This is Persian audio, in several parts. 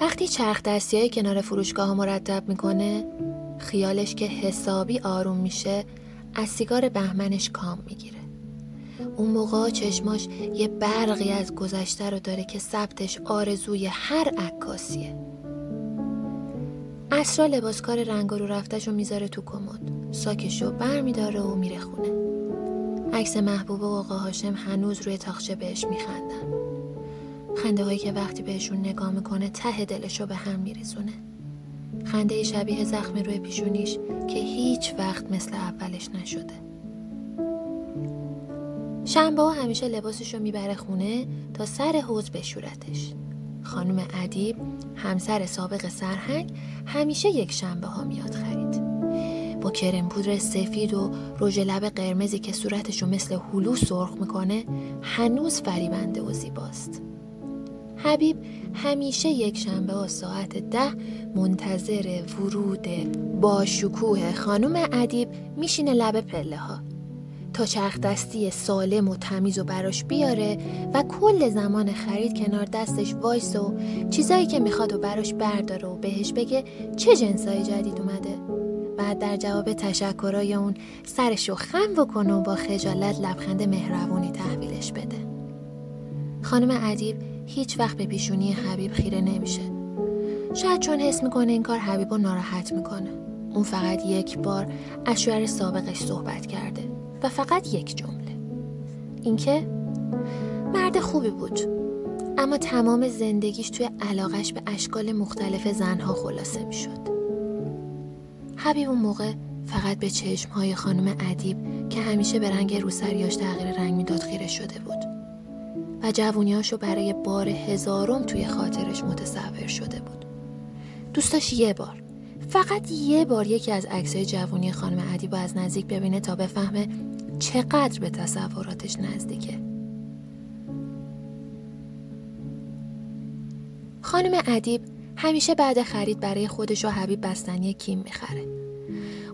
وقتی چرخ دستی های کنار فروشگاه ها مرتب می‌کنه خیالش که حسابی آروم میشه از سیگار بهمنش کام می‌گیره. اون موقع چشماش یه برقی از گذشته رو داره که ثبتش آرزوی هر عکاسیه. اسرا لباسکار رنگ رو رفتش رو می‌ذاره تو کمد. ساکش رو بر میداره و میره خونه عکس محبوب و آقا هاشم هنوز روی تاخچه بهش میخندن. خنده هایی که وقتی بهشون نگاه می‌کنه ته دلشو به هم میریزونه. خنده شبیه زخم روی پیشونیش که هیچ وقت مثل اولش نشده. شنبه ها همیشه لباسش رو می‌بره خونه تا سر حوز بشورتش. خانم ادیب همسر سابق سرهنگ همیشه یک شنبه ها میاد خرید. با کرم پودر سفید و رژ لب قرمزی که صورتش رو مثل هلو سرخ می‌کنه هنوز فریبنده و زیباست. حبیب همیشه یک شنبه و ساعت ده منتظر ورود با شکوه خانم ادیب میشینه لب پله ها تا چرخ دستی سالم و تمیز و براش بیاره و کل زمان خرید کنار دستش وایس و چیزایی که می‌خواد و براش برداره و بهش بگه چه جنسای جدید اومده. بعد در جواب تشکرای اون سرشو خم بکنه و با خجالت لبخند مهربونی تحویلش بده. خانم ادیب هیچ وقت به پیشونی حبیب خیره نمیشه. شاید چون حس می‌کنه این کار حبیب رو ناراحت می‌کنه. اون فقط یک بار از شوهر سابقش صحبت کرده و فقط یک جمله. اینکه مرد خوبی بود اما تمام زندگیش توی علاقش به اشکال مختلف زنها خلاصه می‌شد. حبیب اون موقع فقط به چشمهای خانم ادیب که همیشه به رنگ روسریاش تغییر رنگ می‌داد خیره شده بود. و جوونیاشو برای بار هزارم توی خاطرش متصور شده بود. دوستاش یه بار فقط یه بار یکی از عکسای جوونی خانم ادیب از نزدیک ببینه تا بفهمه چقدر به تصوراتش نزدیکه. خانم ادیب همیشه بعد خرید برای خودش و حبیب بستنی کیم می‌خره.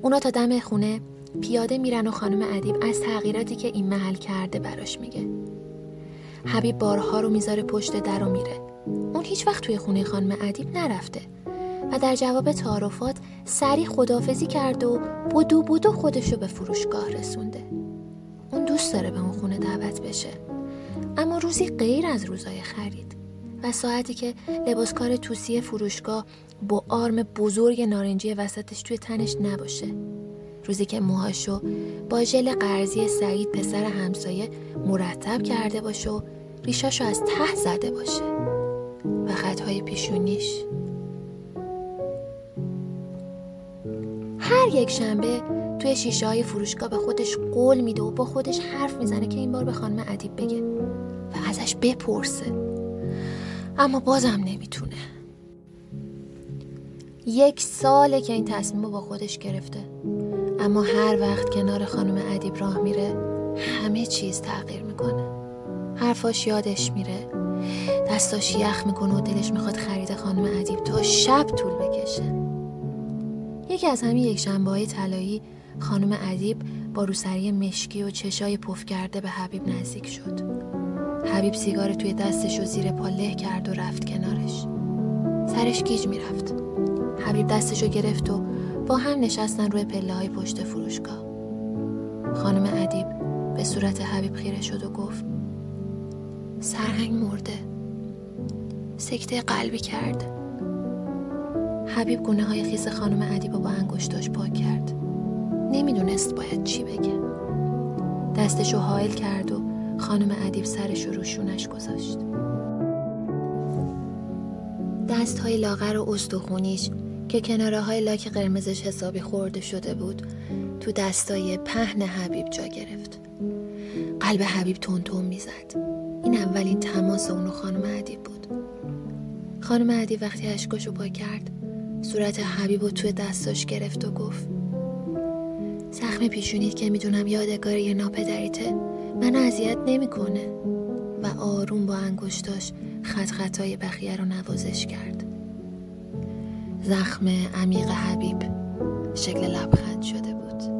اونا تا دم خونه پیاده میرن و خانم ادیب از تغییراتی که این محل کرده براش میگه. حبیب بارها رو می‌ذاره پشت در و میره. اون هیچ وقت توی خونه خانم ادیب نرفته. و در جواب تعارفات سری خدافزی کرد و بودو بودو خودشو به فروشگاه رسونده. اون دوست داره به اون خونه دعوت بشه. اما روزی غیر از روزای خرید. و ساعتی که لباسکار توسی فروشگاه با آرم بزرگ نارنجی وسطش توی تنش نباشه. روزی که موهاشو با ژل قرضی سعید پسر همسایه مرتب کرده باشه و ریشاشو از ته زده باشه و خطهای پیشونیش. هر یک شنبه توی شیشه های فروشگاه به خودش قول میده و با خودش حرف می‌زنه که این بار به خانم ادیب بگه و ازش بپرسه. اما بازم نمی‌تونه. یک ساله که این تصمیم رو با خودش گرفته. اما هر وقت کنار خانم ادیب راه میره همه چیز تغییر می‌کنه. حرفاش یادش میره. دستاش یخ می‌کنه و دلش می‌خواد خرید خانم ادیب تا شب طول بکشه. یکی از همین یک شنبه های طلایی خانم ادیب با روسری مشکی و چشای پف کرده به حبیب نزدیک شد. حبیب سیگار توی دستش و زیر پا له کرد و رفت کنارش. سرش گیج می‌رفت. حبیب دستشو گرفت و با هم نشستن روی پله های پشت فروشگاه. خانم ادیب به صورت حبیب خیره شد و گفت سرهنگ مرده. سکته قلبی کرد. حبیب گونه های خیس خانم ادیب با انگشتاش پاک کرد. نمی‌دونست باید چی بگه. دستشو حائل کرد و خانم ادیب سرش رو روشونش گذاشت. دست های لاغر و استخونیش که کناره های لاک قرمزش حسابی خورده شده بود تو دستای پهن حبیب جا گرفت. قلب حبیب تون می‌زد. این اولین تماس اونو خانم ادیب بود. خانم ادیب وقتی اشکاشو پا کرد صورت حبیب رو توی دستاش گرفت و گفت زخم پیشونید که می‌دونم یادگار یه ناپدریته منو اذیت نمی‌کنه. و آروم با انگشتاش خط خطای بخیه رو نوازش کرد. زخم عمیق حبیب شکل لبخند شده بود.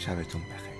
شبتون بخیر.